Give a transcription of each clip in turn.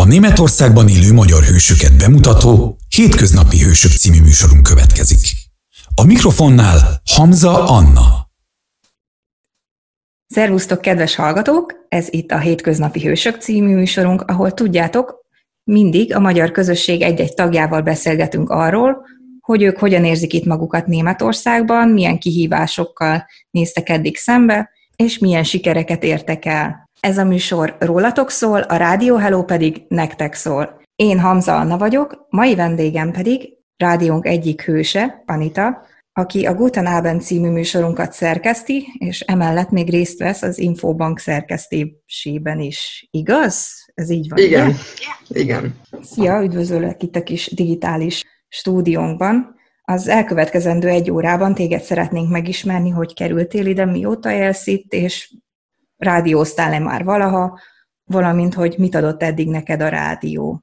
A Németországban élő magyar hősöket bemutató Hétköznapi Hősök című műsorunk következik. A mikrofonnál Hamza Anna. Szervusztok, kedves hallgatók! Ez itt a Hétköznapi Hősök című műsorunk, ahol tudjátok, mindig a magyar közösség egy-egy tagjával beszélgetünk arról, hogy ők hogyan érzik itt magukat Németországban, milyen kihívásokkal néztek eddig szembe, és milyen sikereket értek el. Ez a műsor rólatok szól, a Rádió Hello pedig nektek szól. Én Hamza Anna vagyok, mai vendégem pedig rádiónk egyik hőse, Anita, aki a Guten Abend című műsorunkat szerkeszti, és emellett még részt vesz az Infobank szerkesztésében is. Igaz? Ez így van, Igen, ugye? igen. Szia, üdvözöllek itt a kis digitális stúdiónkban. Az elkövetkezendő egy órában téged szeretnénk megismerni, hogy kerültél ide, mióta élsz itt, és rádióztál-e már valaha, valamint, hogy mit adott eddig neked a rádió.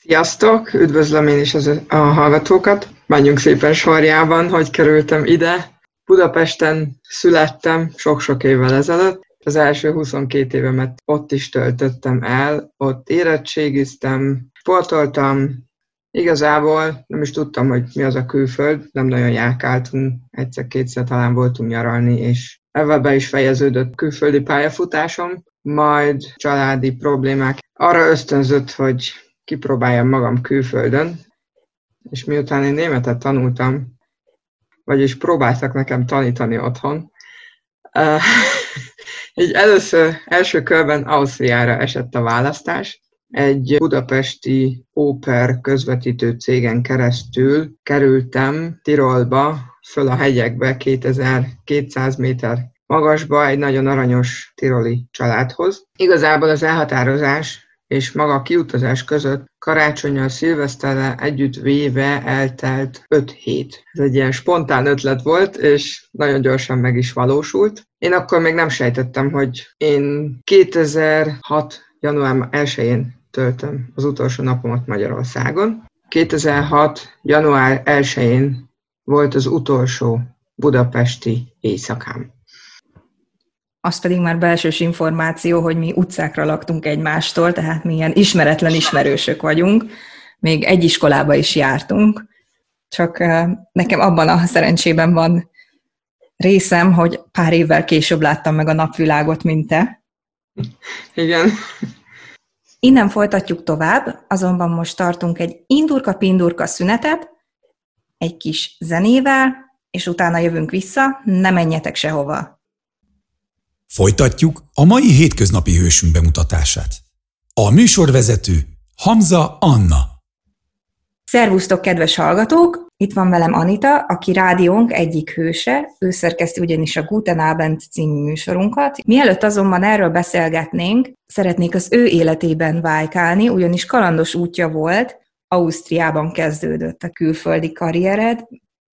Sziasztok! Üdvözlöm én is az, a hallgatókat. Menjünk szépen sorjában, hogy kerültem ide. Budapesten születtem sok-sok évvel ezelőtt. Az első 22 évemet ott is töltöttem el, ott érettségiztem, sportoltam, Igazából nem is tudtam, hogy mi az a külföld, nem nagyon járkáltunk, egyszer-kétszer talán voltunk nyaralni, és ezzel be is fejeződött külföldi pályafutásom, majd családi problémák. Arra ösztönzött, hogy kipróbáljam magam külföldön, és miután én németet tanultam, vagyis próbáltak nekem tanítani otthon, így először, első körben Ausztriára esett a választás, egy budapesti óper közvetítő cégen keresztül kerültem Tirolba, föl a hegyekbe, 2200 méter magasba egy nagyon aranyos tiroli családhoz. Igazából az elhatározás és maga a kiutazás között karácsonyal, szilveszterrel együtt véve eltelt 5 hét. Ez egy ilyen spontán ötlet volt, és nagyon gyorsan meg is valósult. Én akkor még nem sejtettem, hogy én 2006 január 1-én töltöm az utolsó napomat Magyarországon. 2006. január 1-én volt az utolsó budapesti éjszakám. Az pedig már belsős információ, hogy mi utcákra laktunk egymástól, tehát mi ilyen ismeretlen ismerősök vagyunk. Még egy iskolába is jártunk, csak nekem abban a szerencsében van részem, hogy pár évvel később láttam meg a napvilágot, mint te. Igen. Innen folytatjuk tovább, azonban most tartunk egy indurka-pindurka szünetet, egy kis zenével, és utána jövünk vissza, ne menjetek sehova. Folytatjuk a mai hétköznapi hősünk bemutatását. A műsorvezető Hamza Anna. Szervusztok, kedves hallgatók! Itt van velem Anita, aki rádiónk egyik hőse, ő szerkeszti ugyanis a Guten Abend című műsorunkat. Mielőtt azonban erről beszélgetnénk, szeretnék az ő életében vájkálni, ugyanis kalandos útja volt, Ausztriában kezdődött a külföldi karriered.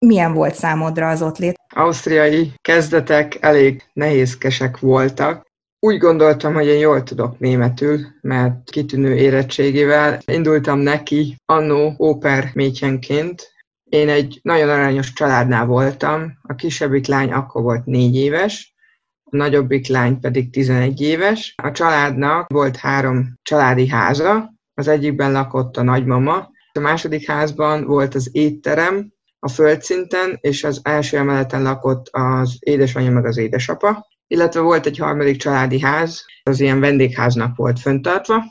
Milyen volt számodra az ott lét? Ausztriai kezdetek elég nehézkesek voltak. Úgy gondoltam, hogy én jól tudok németül, mert kitűnő érettségével indultam neki annó óper mécsenként, én egy nagyon aranyos családnál voltam, a kisebbik lány akkor volt négy éves, a nagyobbik lány pedig 11 éves. A családnak volt három családi háza, az egyikben lakott a nagymama, a második házban volt az étterem a földszinten, és az első emeleten lakott az édesanyja meg az édesapa, illetve volt egy harmadik családi ház, az ilyen vendégháznak volt föntartva.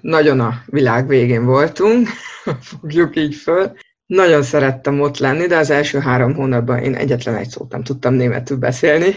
Nagyon a világ végén voltunk, fogjuk így föl, nagyon szerettem ott lenni, de az első három hónapban én egyetlen egy szót nem tudtam németül beszélni.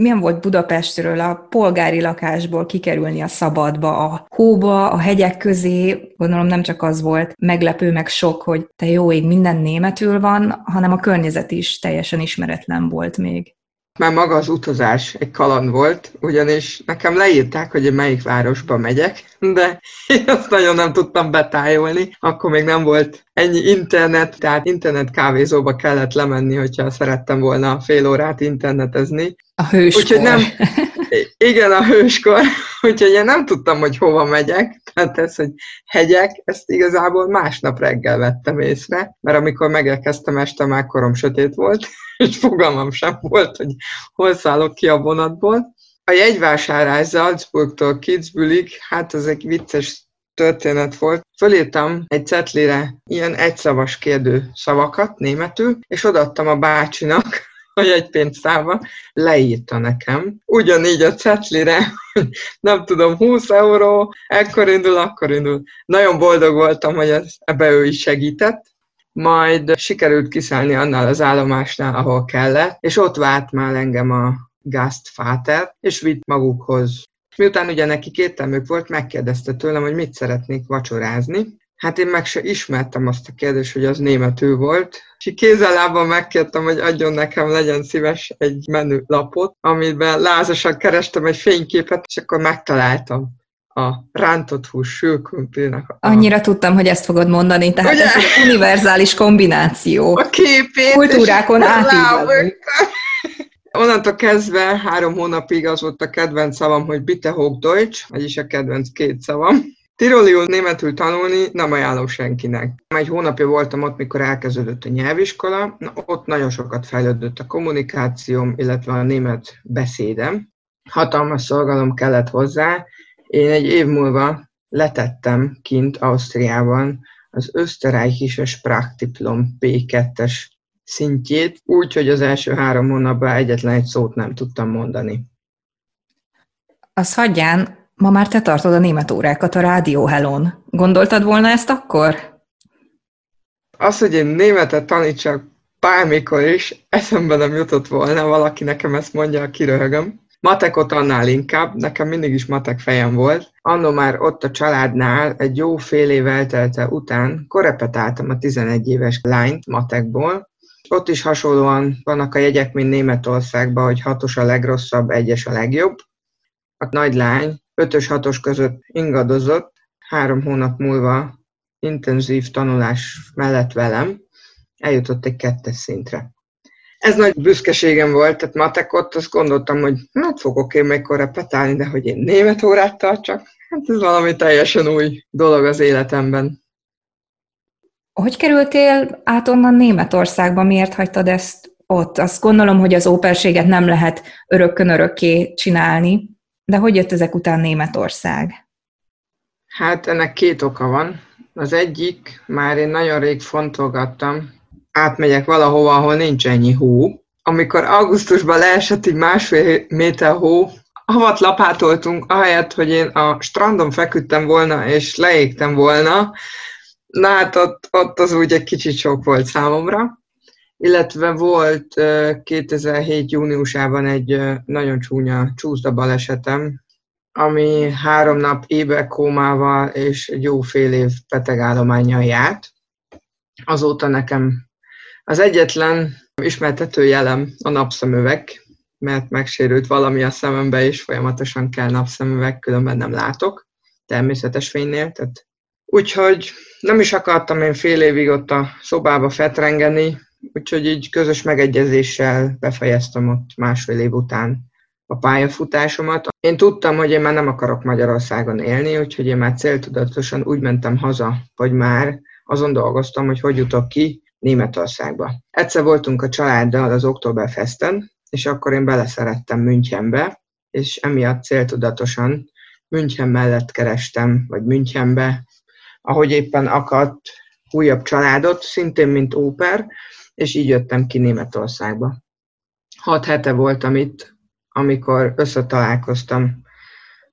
Milyen volt Budapestről a polgári lakásból kikerülni a szabadba, a hóba, a hegyek közé? Gondolom nem csak az volt meglepő, meg sok, hogy te jó ég, minden németül van, hanem a környezet is teljesen ismeretlen volt még már maga az utazás egy kaland volt, ugyanis nekem leírták, hogy én melyik városba megyek, de én azt nagyon nem tudtam betájolni. Akkor még nem volt ennyi internet, tehát internet kávézóba kellett lemenni, hogyha szerettem volna fél órát internetezni. A hőskor. Úgyhogy nem, igen, a hőskor. Úgyhogy én nem tudtam, hogy hova megyek. Tehát ez, hogy hegyek, ezt igazából másnap reggel vettem észre, mert amikor megérkeztem este, már korom sötét volt, és fogalmam sem volt, hogy hol szállok ki a vonatból. A jegyvásárlás Salzburgtól Kitzbühelig, hát ez egy vicces történet volt. Fölírtam egy cetlire ilyen egyszavas kérdő szavakat németül, és odaadtam a bácsinak, a jegypénztába, leírta nekem. Ugyanígy a cetlire, nem tudom, 20 euró, ekkor indul, akkor indul. Nagyon boldog voltam, hogy ez, ebbe ő is segített. Majd sikerült kiszállni annál az állomásnál, ahol kellett, és ott várt már engem a Gastfáter, és vitt magukhoz. Miután ugye neki kételmük volt, megkérdezte tőlem, hogy mit szeretnék vacsorázni. Hát én meg se ismertem azt a kérdést, hogy az németül volt, és kézzel megkértem, hogy adjon nekem, legyen szíves egy menülapot, amiben lázasan kerestem egy fényképet, és akkor megtaláltam a rántott hús sülkümplőnek. A... Annyira tudtam, hogy ezt fogod mondani, tehát Ugye? ez egy univerzális kombináció. A képét. Kultúrákon átívelő. Onnantól kezdve három hónapig az volt a kedvenc szavam, hogy bitte hoch Deutsch, vagyis a kedvenc két szavam. Tiroliul németül tanulni nem ajánlom senkinek. Egy hónapja voltam ott, mikor elkezdődött a nyelviskola, Na, ott nagyon sokat fejlődött a kommunikációm, illetve a német beszédem. Hatalmas szolgalom kellett hozzá. Én egy év múlva letettem kint Ausztriában az Österreichische Sprachdiplom P2-es szintjét, úgy, hogy az első három hónapban egyetlen egy szót nem tudtam mondani. Az hagyján, ma már te tartod a német órákat a Rádió Helon. Gondoltad volna ezt akkor? Az, hogy én németet tanítsak bármikor is, eszembe nem jutott volna, valaki nekem ezt mondja, kiröhögöm. Matekot annál inkább, nekem mindig is matek fejem volt. Annó már ott a családnál egy jó fél év eltelte után korepetáltam a 11 éves lányt matekból, ott is hasonlóan vannak a jegyek, mint Németországban, hogy hatos a legrosszabb, egyes a legjobb. A nagy lány ötös hatos között ingadozott, három hónap múlva intenzív tanulás mellett velem eljutott egy kettes szintre. Ez nagy büszkeségem volt, tehát matekot, azt gondoltam, hogy hát fogok én még repetálni, de hogy én német órát tartsak, hát ez valami teljesen új dolog az életemben. Hogy kerültél át onnan Németországba? Miért hagytad ezt ott? Azt gondolom, hogy az óperséget nem lehet örökkön örökké csinálni, de hogy jött ezek után Németország? Hát ennek két oka van. Az egyik, már én nagyon rég fontolgattam, átmegyek valahova, ahol nincs ennyi hó. Amikor augusztusban leesett így másfél méter hó, havat lapátoltunk, ahelyett, hogy én a strandon feküdtem volna, és leégtem volna, Na hát ott, ott az úgy egy kicsit sok volt számomra. Illetve volt 2007. júniusában egy nagyon csúnya csúszda balesetem, ami három nap ébekkómával és egy jó fél év betegállományjal járt. Azóta nekem az egyetlen ismertető jelem a napszemüveg, mert megsérült valami a szemembe, és folyamatosan kell napszemüveg, különben nem látok természetes fénynél, tehát Úgyhogy nem is akartam én fél évig ott a szobába fetrengeni, úgyhogy így közös megegyezéssel befejeztem ott másfél év után a pályafutásomat. Én tudtam, hogy én már nem akarok Magyarországon élni, úgyhogy én már céltudatosan úgy mentem haza, hogy már azon dolgoztam, hogy hogy jutok ki Németországba. Egyszer voltunk a családdal az Oktoberfesten, és akkor én beleszerettem Münchenbe, és emiatt céltudatosan München mellett kerestem, vagy Münchenbe, ahogy éppen akadt újabb családot, szintén mint óper, és így jöttem ki Németországba. Hat hete voltam itt, amikor összetalálkoztam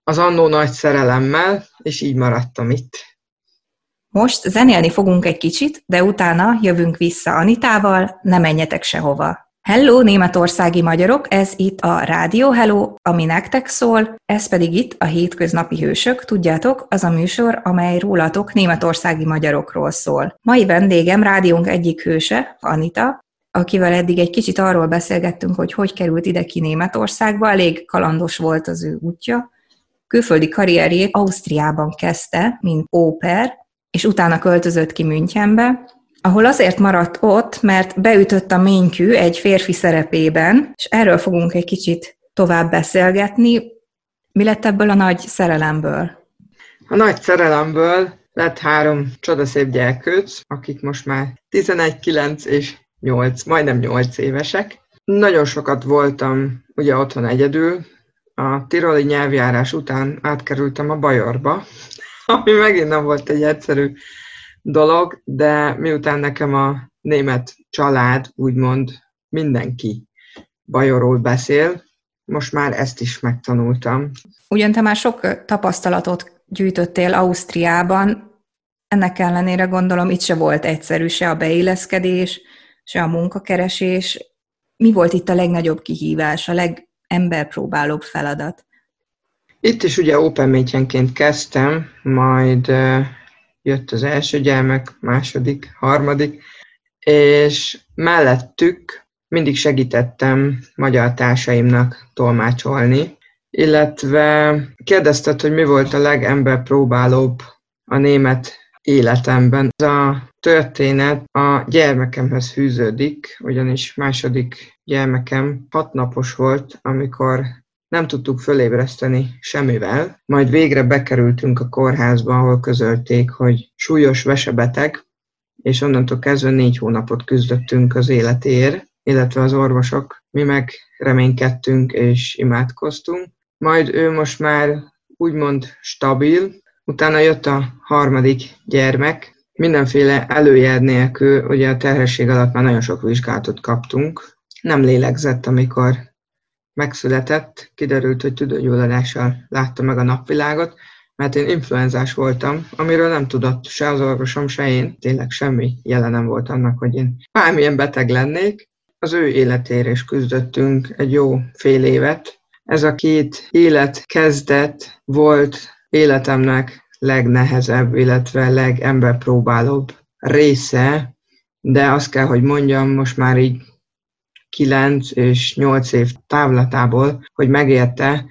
az annó nagy szerelemmel, és így maradtam itt. Most zenélni fogunk egy kicsit, de utána jövünk vissza Anitával, ne menjetek sehova. Hello, németországi magyarok! Ez itt a Rádió Hello, ami nektek szól, ez pedig itt a Hétköznapi Hősök, tudjátok, az a műsor, amely rólatok németországi magyarokról szól. Mai vendégem rádiónk egyik hőse, Anita, akivel eddig egy kicsit arról beszélgettünk, hogy hogy került ide ki Németországba, elég kalandos volt az ő útja. Külföldi karrierjét Ausztriában kezdte, mint óper, és utána költözött ki Münchenbe, ahol azért maradt ott, mert beütött a ménykű egy férfi szerepében, és erről fogunk egy kicsit tovább beszélgetni. Mi lett ebből a nagy szerelemből? A nagy szerelemből lett három csodaszép gyerkőc, akik most már 11, 9 és 8, majdnem 8 évesek. Nagyon sokat voltam ugye otthon egyedül. A tiroli nyelvjárás után átkerültem a Bajorba, ami megint nem volt egy egyszerű dolog, de miután nekem a német család, úgymond mindenki bajorul beszél, most már ezt is megtanultam. Ugyan te már sok tapasztalatot gyűjtöttél Ausztriában, ennek ellenére gondolom itt se volt egyszerű se a beilleszkedés, se a munkakeresés. Mi volt itt a legnagyobb kihívás, a legemberpróbálóbb feladat? Itt is ugye open kezdtem, majd jött az első gyermek, második, harmadik, és mellettük mindig segítettem magyar társaimnak tolmácsolni, illetve kérdezted, hogy mi volt a legemberpróbálóbb a német életemben. Ez a történet a gyermekemhez fűződik, ugyanis második gyermekem hat napos volt, amikor nem tudtuk fölébreszteni semmivel, majd végre bekerültünk a kórházba, ahol közölték, hogy súlyos vesebeteg, és onnantól kezdve négy hónapot küzdöttünk az életéért, illetve az orvosok, mi meg reménykedtünk és imádkoztunk. Majd ő most már úgymond stabil, utána jött a harmadik gyermek, mindenféle előjel nélkül, ugye a terhesség alatt már nagyon sok vizsgálatot kaptunk, nem lélegzett, amikor megszületett, kiderült, hogy tüdőgyulladással látta meg a napvilágot, mert én influenzás voltam, amiről nem tudott se az orvosom, se én, tényleg semmi jelenem volt annak, hogy én bármilyen beteg lennék. Az ő életére is küzdöttünk egy jó fél évet. Ez a két élet kezdet volt életemnek legnehezebb, illetve legemberpróbálóbb része, de azt kell, hogy mondjam, most már így 9 és 8 év távlatából, hogy megérte.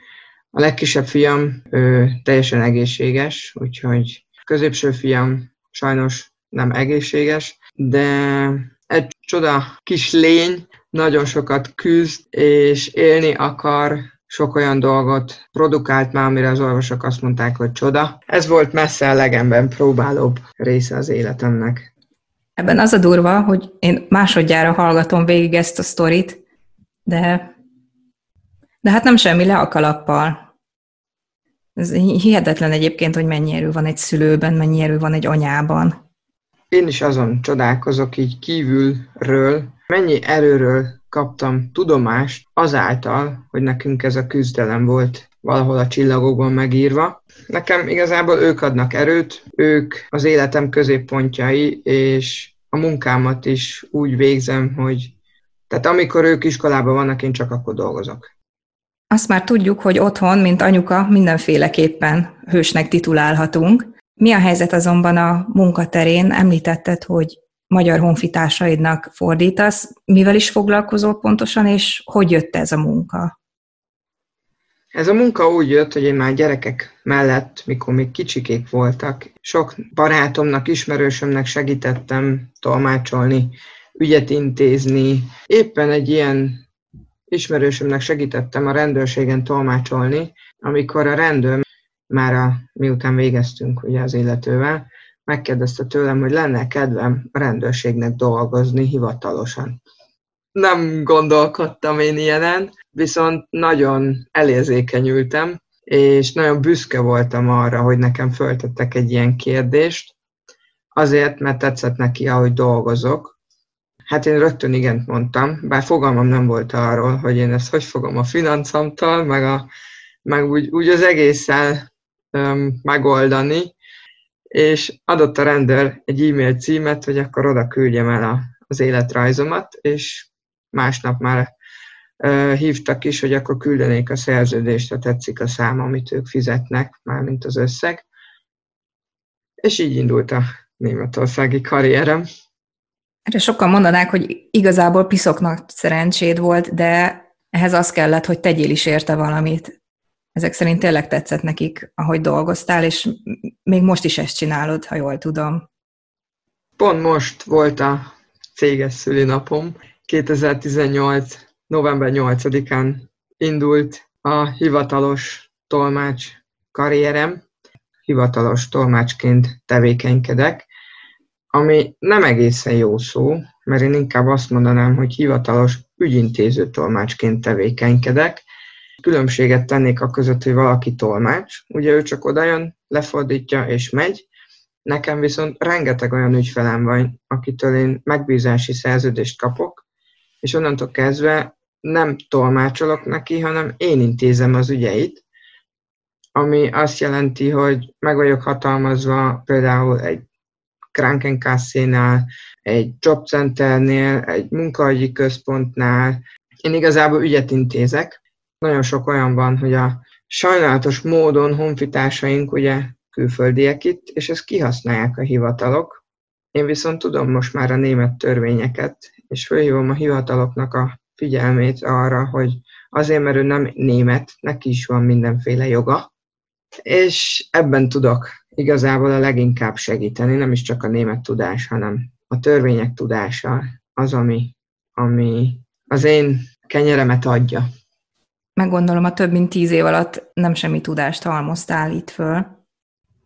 A legkisebb fiam ő teljesen egészséges, úgyhogy középső fiam sajnos nem egészséges, de egy csoda kis lény, nagyon sokat küzd, és élni akar, sok olyan dolgot produkált már, amire az orvosok azt mondták, hogy csoda. Ez volt messze a legemben próbálóbb része az életemnek. Ebben az a durva, hogy én másodjára hallgatom végig ezt a sztorit, de, de hát nem semmi le a kalappal. Ez hihetetlen egyébként, hogy mennyi erő van egy szülőben, mennyi erő van egy anyában. Én is azon csodálkozok így kívülről, mennyi erőről kaptam tudomást azáltal, hogy nekünk ez a küzdelem volt valahol a csillagokban megírva. Nekem igazából ők adnak erőt, ők az életem középpontjai, és a munkámat is úgy végzem, hogy tehát amikor ők iskolában vannak, én csak akkor dolgozok. Azt már tudjuk, hogy otthon, mint anyuka, mindenféleképpen hősnek titulálhatunk. Mi a helyzet azonban a munkaterén? Említetted, hogy magyar honfitársaidnak fordítasz. Mivel is foglalkozol pontosan, és hogy jött ez a munka? Ez a munka úgy jött, hogy én már gyerekek mellett, mikor még kicsikék voltak, sok barátomnak, ismerősömnek segítettem tolmácsolni, ügyet intézni. Éppen egy ilyen ismerősömnek segítettem a rendőrségen tolmácsolni, amikor a rendőr már a, miután végeztünk ugye az illetővel, megkérdezte tőlem, hogy lenne kedvem a rendőrségnek dolgozni hivatalosan. Nem gondolkodtam én ilyenen, viszont nagyon elérzékenyültem, és nagyon büszke voltam arra, hogy nekem föltettek egy ilyen kérdést, azért, mert tetszett neki, ahogy dolgozok. Hát én rögtön igent mondtam, bár fogalmam nem volt arról, hogy én ezt hogy fogom a financomtól, meg, a, meg úgy, úgy az egésszel öm, megoldani, és adott a rendőr egy e-mail címet, hogy akkor oda küldjem el a, az életrajzomat, és másnap már hívtak is, hogy akkor küldenék a szerződést, ha tetszik a szám, amit ők fizetnek, mármint az összeg. És így indult a németországi karrierem. Erre sokan mondanák, hogy igazából piszoknak szerencséd volt, de ehhez az kellett, hogy tegyél is érte valamit ezek szerint tényleg tetszett nekik, ahogy dolgoztál, és még most is ezt csinálod, ha jól tudom. Pont most volt a céges szülinapom. 2018. november 8-án indult a hivatalos tolmács karrierem. Hivatalos tolmácsként tevékenykedek, ami nem egészen jó szó, mert én inkább azt mondanám, hogy hivatalos ügyintéző tolmácsként tevékenykedek, különbséget tennék a között, hogy valaki tolmács, ugye ő csak odajön, lefordítja és megy, nekem viszont rengeteg olyan ügyfelem van, akitől én megbízási szerződést kapok, és onnantól kezdve nem tolmácsolok neki, hanem én intézem az ügyeit, ami azt jelenti, hogy meg vagyok hatalmazva például egy Krankenkassénál, egy jobcenternél, egy munkahogyi központnál. Én igazából ügyet intézek. Nagyon sok olyan van, hogy a sajnálatos módon honfitársaink ugye külföldiek itt, és ezt kihasználják a hivatalok. Én viszont tudom most már a német törvényeket, és fölhívom a hivataloknak a figyelmét arra, hogy azért, mert ő nem német, neki is van mindenféle joga, és ebben tudok igazából a leginkább segíteni, nem is csak a német tudás, hanem a törvények tudása az, ami, ami az én kenyeremet adja. Meggondolom, a több mint tíz év alatt nem semmi tudást halmoztál itt föl.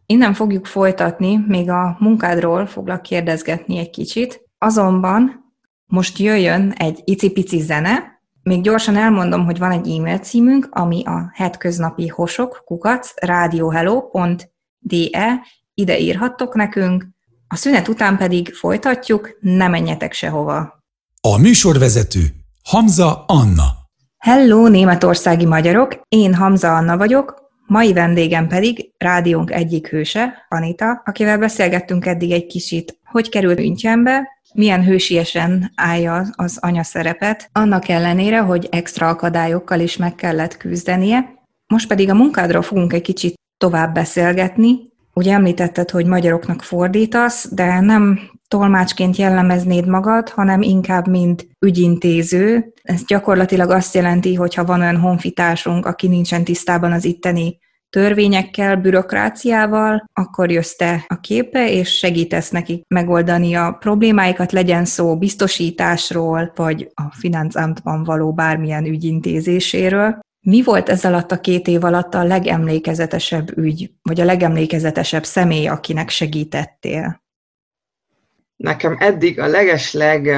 Innen fogjuk folytatni, még a munkádról foglak kérdezgetni egy kicsit. Azonban most jöjjön egy icipici zene, még gyorsan elmondom, hogy van egy e-mail címünk, ami a hetköznapi hosok, kukac, radiohello.de, ide írhattok nekünk, a szünet után pedig folytatjuk, ne menjetek sehova. A műsorvezető Hamza Anna. Hello, németországi magyarok! Én Hamza Anna vagyok, mai vendégem pedig rádiónk egyik hőse, Anita, akivel beszélgettünk eddig egy kicsit, hogy került Münchenbe, milyen hősiesen állja az anya szerepet, annak ellenére, hogy extra akadályokkal is meg kellett küzdenie. Most pedig a munkádról fogunk egy kicsit tovább beszélgetni. Ugye említetted, hogy magyaroknak fordítasz, de nem tolmácsként jellemeznéd magad, hanem inkább mint ügyintéző. Ez gyakorlatilag azt jelenti, hogy ha van olyan honfitársunk, aki nincsen tisztában az itteni törvényekkel, bürokráciával, akkor jössz te a képe, és segítesz nekik megoldani a problémáikat, legyen szó biztosításról, vagy a finanszamtban való bármilyen ügyintézéséről. Mi volt ez alatt a két év alatt a legemlékezetesebb ügy, vagy a legemlékezetesebb személy, akinek segítettél? Nekem eddig a legesleg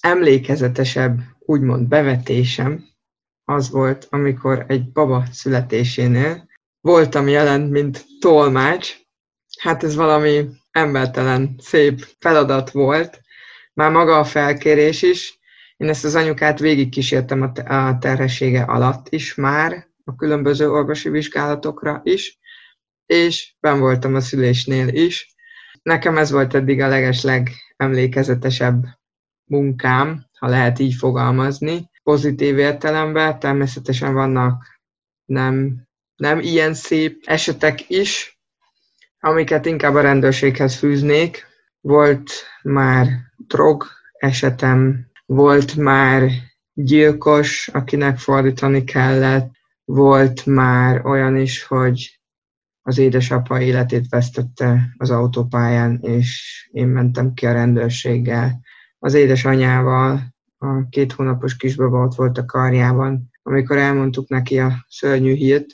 emlékezetesebb, úgymond bevetésem az volt, amikor egy baba születésénél voltam jelen, mint tolmács. Hát ez valami embertelen, szép feladat volt. Már maga a felkérés is. Én ezt az anyukát végigkísértem a terhessége alatt is már, a különböző orvosi vizsgálatokra is, és ben voltam a szülésnél is. Nekem ez volt eddig a legesleg emlékezetesebb munkám, ha lehet így fogalmazni, pozitív értelemben. Természetesen vannak nem nem ilyen szép esetek is, amiket inkább a rendőrséghez fűznék. Volt már drog esetem, volt már gyilkos, akinek fordítani kellett, volt már olyan is, hogy az édesapa életét vesztette az autópályán, és én mentem ki a rendőrséggel. Az édesanyával, a két hónapos kisbaba ott volt a karjában, amikor elmondtuk neki a szörnyű hírt,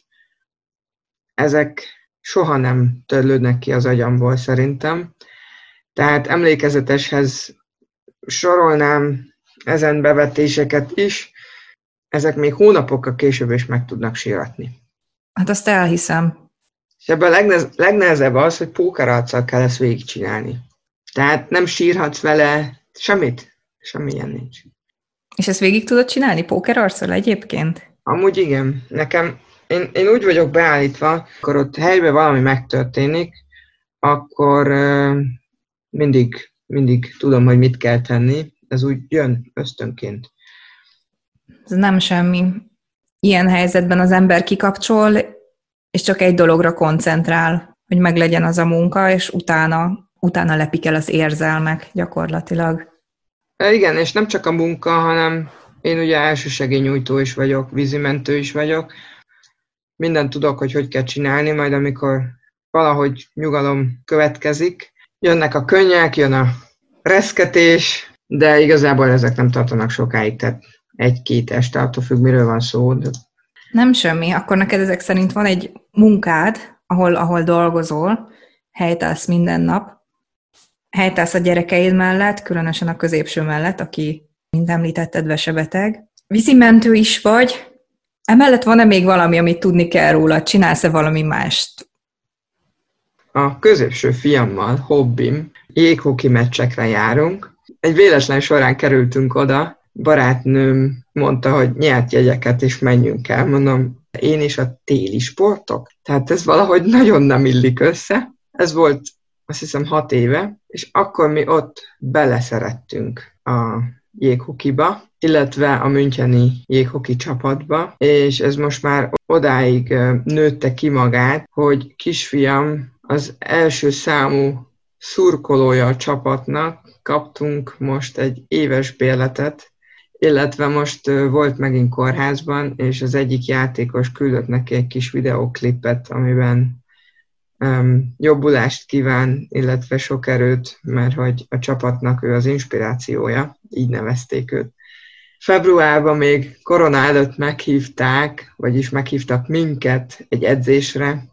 ezek soha nem törlődnek ki az agyamból szerintem. Tehát emlékezeteshez sorolnám ezen bevetéseket is, ezek még hónapokkal később is meg tudnak síratni. Hát azt elhiszem. És ebben a legnehezebb, legnehezebb az, hogy pókerarccal kell ezt végigcsinálni. Tehát nem sírhatsz vele semmit, semmilyen nincs. És ezt végig tudod csinálni pókerarccal egyébként? Amúgy igen. Nekem én, én úgy vagyok beállítva, akkor ott helyben valami megtörténik, akkor uh, mindig, mindig tudom, hogy mit kell tenni. Ez úgy jön ösztönként. Ez nem semmi. Ilyen helyzetben az ember kikapcsol, és csak egy dologra koncentrál, hogy meglegyen az a munka, és utána, utána lepik el az érzelmek gyakorlatilag. Igen, és nem csak a munka, hanem én ugye elsősegélynyújtó is vagyok, vízimentő is vagyok, mindent tudok, hogy hogy kell csinálni, majd amikor valahogy nyugalom következik, jönnek a könnyek, jön a reszketés, de igazából ezek nem tartanak sokáig, tehát egy-két este, attól függ, miről van szó. De... Nem semmi, akkor neked ezek szerint van egy munkád, ahol, ahol dolgozol, helytálsz minden nap, helytálsz a gyerekeid mellett, különösen a középső mellett, aki, mint említetted, vesebeteg. Vízimentő is vagy, Emellett van-e még valami, amit tudni kell róla? Csinálsz-e valami mást? A középső fiammal, hobbim, jéghoki meccsekre járunk. Egy véletlen során kerültünk oda, barátnőm mondta, hogy nyert jegyeket, és menjünk el. Mondom, én is a téli sportok? Tehát ez valahogy nagyon nem illik össze. Ez volt azt hiszem hat éve, és akkor mi ott beleszerettünk a jéghokiba, illetve a Müncheni jéghoki csapatba, és ez most már odáig nőtte ki magát, hogy kisfiam az első számú szurkolója a csapatnak, kaptunk most egy éves bérletet, illetve most volt megint kórházban, és az egyik játékos küldött neki egy kis videoklipet, amiben um, jobbulást kíván, illetve sok erőt, mert hogy a csapatnak ő az inspirációja, így nevezték őt. Februárban még korona előtt meghívták, vagyis meghívtak minket egy edzésre,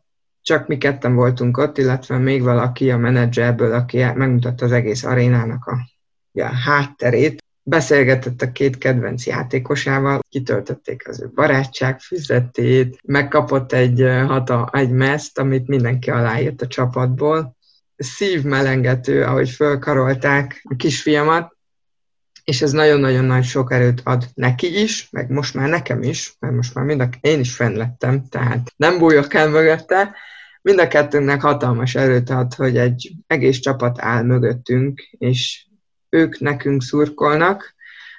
csak mi ketten voltunk ott, illetve még valaki a menedzserből, aki megmutatta az egész arénának a, a hátterét. Beszélgetett a két kedvenc játékosával, kitöltötték az ő barátság füzetét, megkapott egy, hata, egy meszt, amit mindenki aláírt a csapatból. Szívmelengető, ahogy fölkarolták a kisfiamat, és ez nagyon-nagyon nagy sok erőt ad neki is, meg most már nekem is, mert most már mind a, én is fenn lettem, tehát nem bújok el mögötte, mind a kettőnknek hatalmas erőt ad, hogy egy egész csapat áll mögöttünk, és ők nekünk szurkolnak,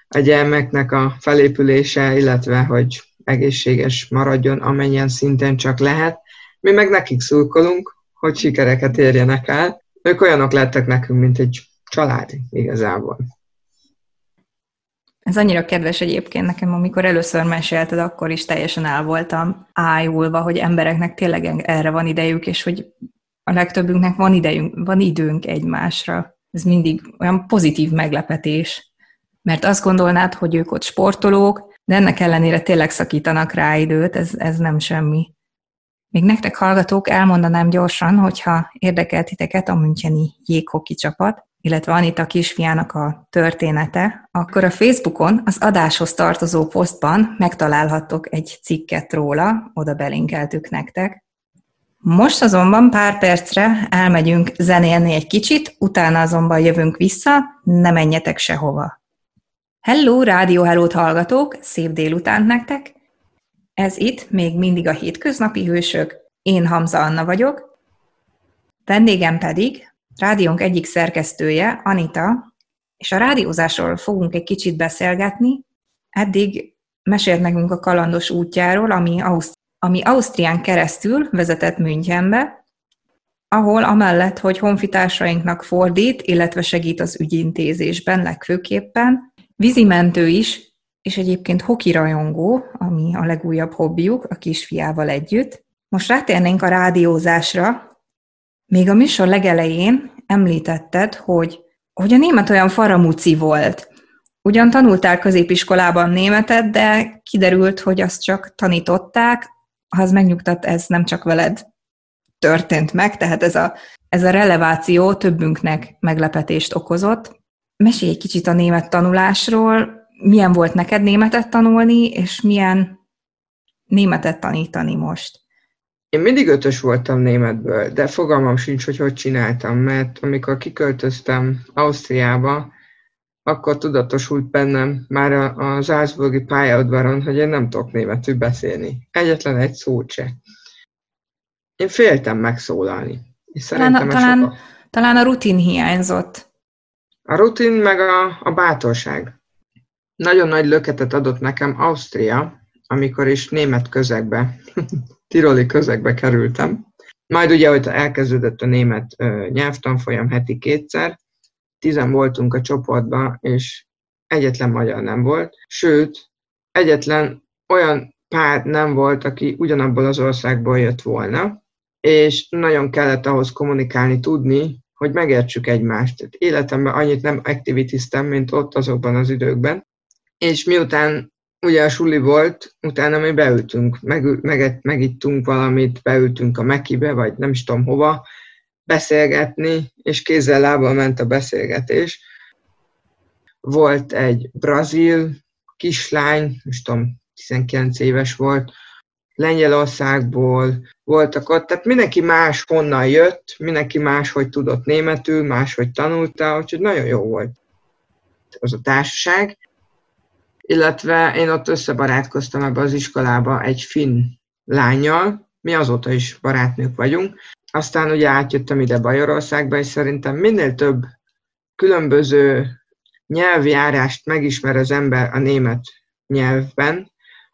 a gyermeknek a felépülése, illetve hogy egészséges maradjon, amennyien szinten csak lehet. Mi meg nekik szurkolunk, hogy sikereket érjenek el. Ők olyanok lettek nekünk, mint egy család igazából. Ez annyira kedves egyébként nekem, amikor először mesélted, akkor is teljesen el voltam ájulva, hogy embereknek tényleg erre van idejük, és hogy a legtöbbünknek van idejünk, van időnk egymásra. Ez mindig olyan pozitív meglepetés, mert azt gondolnád, hogy ők ott sportolók, de ennek ellenére tényleg szakítanak rá időt, ez, ez nem semmi. Még nektek hallgatók elmondanám gyorsan, hogyha érdekel titeket a Müncheni jéghoki csapat, illetve Anita kisfiának a története, akkor a Facebookon az adáshoz tartozó posztban megtalálhattok egy cikket róla, oda belinkeltük nektek. Most azonban pár percre elmegyünk zenélni egy kicsit, utána azonban jövünk vissza, ne menjetek sehova. Hello, Rádió Hellót hallgatók, szép délután nektek! Ez itt még mindig a hétköznapi hősök, én Hamza Anna vagyok, vendégem pedig rádiónk egyik szerkesztője, Anita, és a rádiózásról fogunk egy kicsit beszélgetni. Eddig mesélt nekünk a kalandos útjáról, ami, Auszt- ami Ausztrián keresztül vezetett Münchenbe, ahol amellett, hogy honfitársainknak fordít, illetve segít az ügyintézésben legfőképpen, vízimentő is, és egyébként hoki rajongó, ami a legújabb hobbiuk, a kisfiával együtt. Most rátérnénk a rádiózásra, még a műsor legelején említetted, hogy, hogy a német olyan faramúci volt. Ugyan tanultál középiskolában németet, de kiderült, hogy azt csak tanították, ha az megnyugtat, ez nem csak veled történt meg, tehát ez a, ez a releváció többünknek meglepetést okozott. Mesélj egy kicsit a német tanulásról, milyen volt neked németet tanulni, és milyen németet tanítani most? Én mindig ötös voltam németből, de fogalmam sincs, hogy hogy csináltam, mert amikor kiköltöztem Ausztriába, akkor tudatosult bennem már a Salzburgi pályaudvaron, hogy én nem tudok németül beszélni. Egyetlen egy szót se. Én féltem megszólalni. És talán, a, talán, talán a rutin hiányzott. A rutin meg a, a bátorság. Nagyon nagy löketet adott nekem Ausztria, amikor is német közegbe tiroli közegbe kerültem. Majd ugye, hogy elkezdődött a német nyelvtanfolyam heti kétszer, tizen voltunk a csoportban, és egyetlen magyar nem volt, sőt, egyetlen olyan pár nem volt, aki ugyanabból az országból jött volna, és nagyon kellett ahhoz kommunikálni, tudni, hogy megértsük egymást. Életemben annyit nem aktivitiztem, mint ott azokban az időkben. És miután ugye a suli volt, utána mi beültünk, meg, meg, megittunk valamit, beültünk a Mekibe, vagy nem is tudom hova, beszélgetni, és kézzel lábbal ment a beszélgetés. Volt egy brazil kislány, nem tudom, 19 éves volt, Lengyelországból voltak ott, tehát mindenki más honnan jött, mindenki más, hogy tudott németül, más, hogy tanulta, úgyhogy nagyon jó volt az a társaság. Illetve én ott összebarátkoztam ebbe az iskolába egy finn lányjal, mi azóta is barátnők vagyunk. Aztán ugye átjöttem ide Bajorországba, és szerintem minél több különböző nyelvjárást megismer az ember a német nyelvben,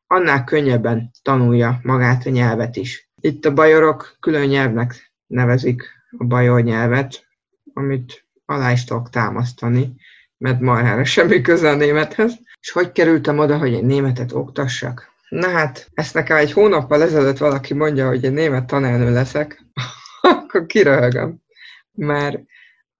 annál könnyebben tanulja magát a nyelvet is. Itt a bajorok külön nyelvnek nevezik a bajor nyelvet, amit alá is tudok támasztani, mert marhára semmi köze a némethez. És hogy kerültem oda, hogy én németet oktassak? Na hát, ezt nekem egy hónappal ezelőtt valaki mondja, hogy én német tanárnő leszek, akkor kiröhögöm. Mert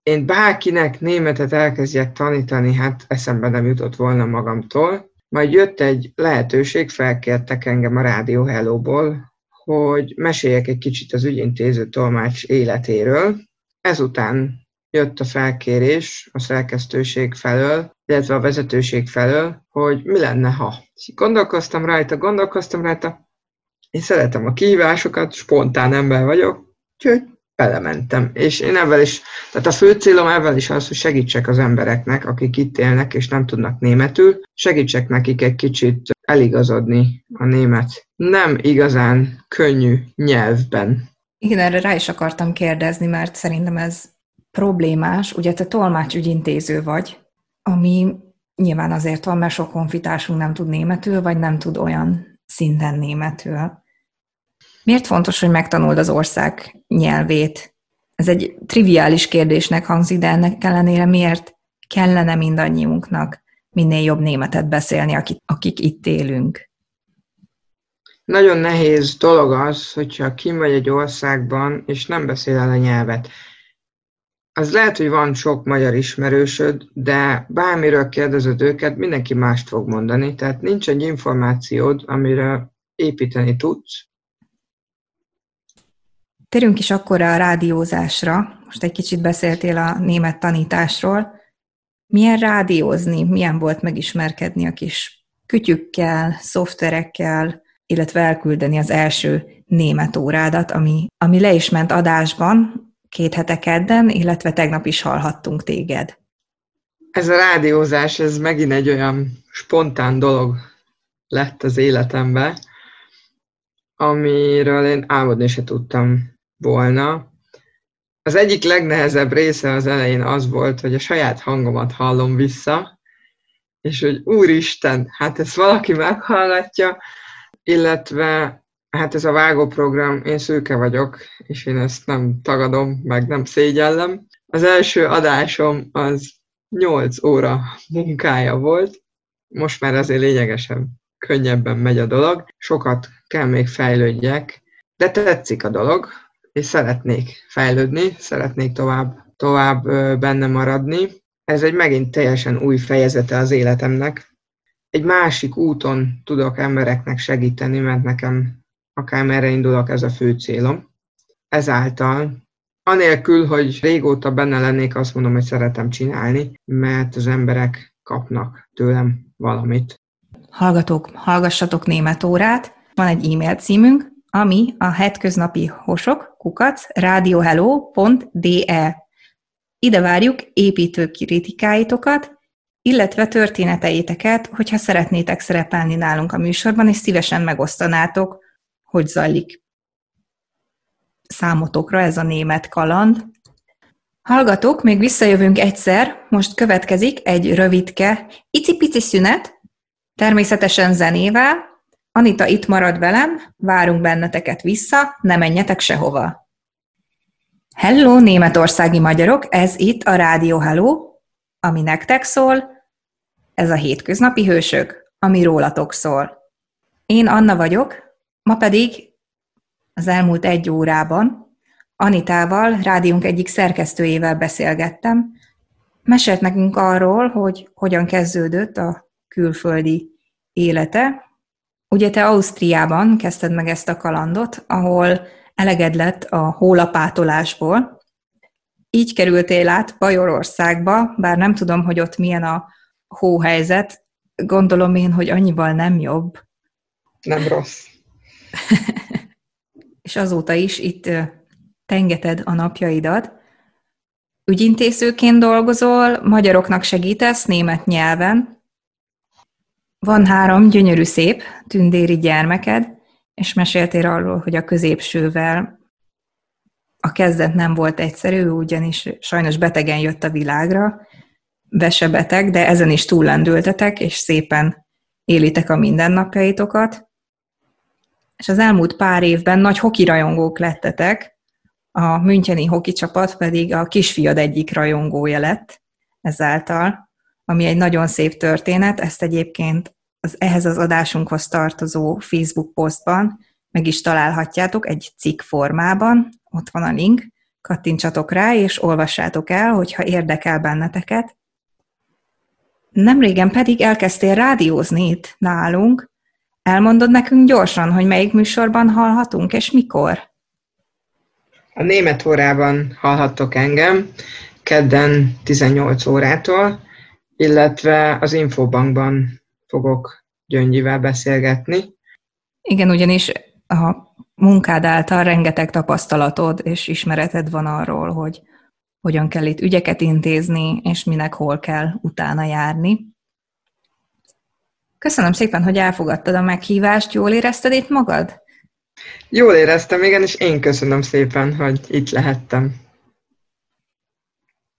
én bárkinek németet elkezdjek tanítani, hát eszembe nem jutott volna magamtól. Majd jött egy lehetőség, felkértek engem a Rádió Hello-ból, hogy meséljek egy kicsit az ügyintéző tolmács életéről. Ezután jött a felkérés a szerkesztőség felől, illetve a vezetőség felől, hogy mi lenne, ha. Gondolkoztam rajta, gondolkoztam rajta, én szeretem a kihívásokat, spontán ember vagyok, úgyhogy belementem. És én ebben is, tehát a fő célom ebben is az, hogy segítsek az embereknek, akik itt élnek és nem tudnak németül, segítsek nekik egy kicsit eligazodni a német nem igazán könnyű nyelvben. Igen, erre rá is akartam kérdezni, mert szerintem ez problémás. Ugye te tolmácsügyintéző vagy, ami nyilván azért van, mert sok konfitásunk nem tud németül, vagy nem tud olyan szinten németül. Miért fontos, hogy megtanuld az ország nyelvét? Ez egy triviális kérdésnek hangzik, de ennek ellenére miért kellene mindannyiunknak minél jobb németet beszélni, akik, akik itt élünk? Nagyon nehéz dolog az, hogyha kim vagy egy országban, és nem beszél el a nyelvet. Az lehet, hogy van sok magyar ismerősöd, de bármiről kérdezed őket, mindenki mást fog mondani, tehát nincs egy információd, amire építeni tudsz, Térjünk is akkor a rádiózásra. Most egy kicsit beszéltél a német tanításról. Milyen rádiózni, milyen volt megismerkedni a kis kütyükkel, szoftverekkel, illetve elküldeni az első német órádat, ami, ami le is ment adásban két hete kedden, illetve tegnap is hallhattunk téged. Ez a rádiózás, ez megint egy olyan spontán dolog lett az életemben, amiről én álmodni se tudtam volna. Az egyik legnehezebb része az elején az volt, hogy a saját hangomat hallom vissza, és hogy úristen, hát ezt valaki meghallgatja, illetve hát ez a vágóprogram, én szőke vagyok, és én ezt nem tagadom, meg nem szégyellem. Az első adásom az 8 óra munkája volt, most már azért lényegesen könnyebben megy a dolog, sokat kell még fejlődjek, de tetszik a dolog, és szeretnék fejlődni, szeretnék tovább, tovább benne maradni. Ez egy megint teljesen új fejezete az életemnek. Egy másik úton tudok embereknek segíteni, mert nekem akármerre indulok, ez a fő célom. Ezáltal, anélkül, hogy régóta benne lennék, azt mondom, hogy szeretem csinálni, mert az emberek kapnak tőlem valamit. Hallgatók, hallgassatok német órát. Van egy e-mail címünk, ami a hetköznapi hosok, kukac, radiohello.de. Ide várjuk építő kritikáitokat, illetve történeteiteket, hogyha szeretnétek szerepelni nálunk a műsorban, és szívesen megosztanátok, hogy zajlik számotokra ez a német kaland. Hallgatók, még visszajövünk egyszer, most következik egy rövidke, icipici szünet, természetesen zenével, Anita itt marad velem, várunk benneteket vissza, ne menjetek sehova. Hello, németországi magyarok, ez itt a Rádió Hello, ami nektek szól, ez a hétköznapi hősök, ami rólatok szól. Én Anna vagyok, ma pedig az elmúlt egy órában Anitával, rádiónk egyik szerkesztőjével beszélgettem. Mesélt nekünk arról, hogy hogyan kezdődött a külföldi élete, Ugye te Ausztriában kezdted meg ezt a kalandot, ahol eleged lett a hólapátolásból, így kerültél át Bajorországba, bár nem tudom, hogy ott milyen a hóhelyzet, gondolom én, hogy annyival nem jobb, Nem rossz. És azóta is itt tengeted a napjaidat. Ügyintézőként dolgozol, magyaroknak segítesz német nyelven. Van három gyönyörű szép tündéri gyermeked, és meséltél arról, hogy a középsővel a kezdet nem volt egyszerű, ugyanis sajnos betegen jött a világra, beteg, de ezen is túllendültetek, és szépen élitek a mindennapjaitokat. És az elmúlt pár évben nagy hoki rajongók lettetek, a Müncheni hoki csapat pedig a kisfiad egyik rajongója lett ezáltal, ami egy nagyon szép történet, ezt egyébként az ehhez az adásunkhoz tartozó Facebook posztban meg is találhatjátok egy cikk formában, ott van a link, kattintsatok rá, és olvassátok el, hogyha érdekel benneteket. Nemrégen pedig elkezdtél rádiózni itt nálunk. Elmondod nekünk gyorsan, hogy melyik műsorban hallhatunk, és mikor? A német órában hallhattok engem, kedden 18 órától, illetve az Infobankban fogok Gyöngyivel beszélgetni. Igen, ugyanis a munkád által rengeteg tapasztalatod és ismereted van arról, hogy hogyan kell itt ügyeket intézni, és minek hol kell utána járni. Köszönöm szépen, hogy elfogadtad a meghívást. Jól érezted itt magad? Jól éreztem, igen, és én köszönöm szépen, hogy itt lehettem.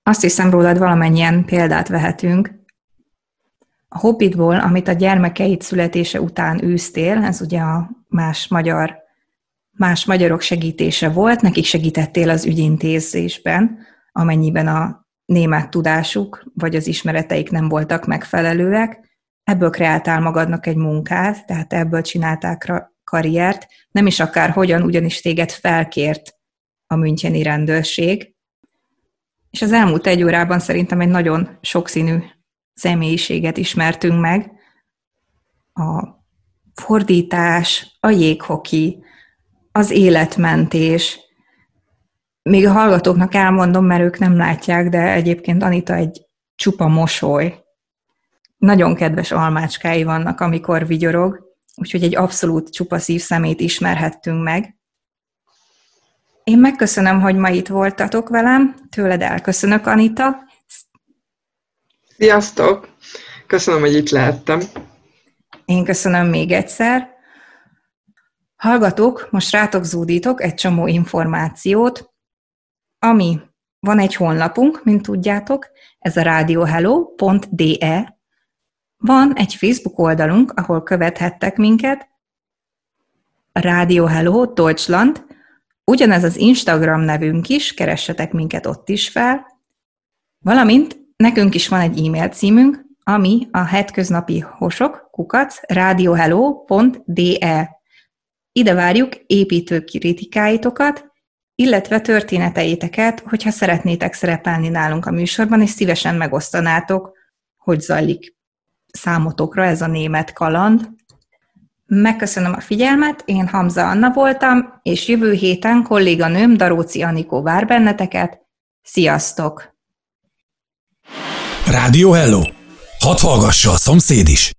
Azt hiszem rólad valamennyien példát vehetünk. A Hobbitból, amit a gyermekeid születése után űztél, ez ugye a más magyar más magyarok segítése volt, nekik segítettél az ügyintézésben, amennyiben a német tudásuk vagy az ismereteik nem voltak megfelelőek. Ebből kreáltál magadnak egy munkát, tehát ebből csinálták karriert, nem is akár hogyan, ugyanis téged felkért a Müncheni rendőrség. És az elmúlt egy órában szerintem egy nagyon sokszínű személyiséget ismertünk meg. A fordítás, a jéghoki, az életmentés. Még a hallgatóknak elmondom, mert ők nem látják, de egyébként Anita egy csupa mosoly. Nagyon kedves almácskái vannak, amikor vigyorog, úgyhogy egy abszolút csupa szívszemét ismerhettünk meg. Én megköszönöm, hogy ma itt voltatok velem, tőled elköszönök, Anita. Sziasztok! Köszönöm, hogy itt lehettem. Én köszönöm még egyszer. Hallgatók, most rátok zúdítok egy csomó információt, ami van egy honlapunk, mint tudjátok, ez a radiohello.de. Van egy Facebook oldalunk, ahol követhettek minket, Radio Hello Deutschland, ugyanez az Instagram nevünk is, keressetek minket ott is fel, valamint nekünk is van egy e-mail címünk, ami a hetköznapi hosok, kukac, radiohello.de. Ide várjuk építő kritikáitokat, illetve történeteiteket, hogyha szeretnétek szerepelni nálunk a műsorban, és szívesen megosztanátok, hogy zajlik számotokra ez a német kaland. Megköszönöm a figyelmet, én Hamza Anna voltam, és jövő héten kolléganőm Daróci Anikó vár benneteket. Sziasztok! Rádió Hello! Hadd hallgassa a szomszéd is!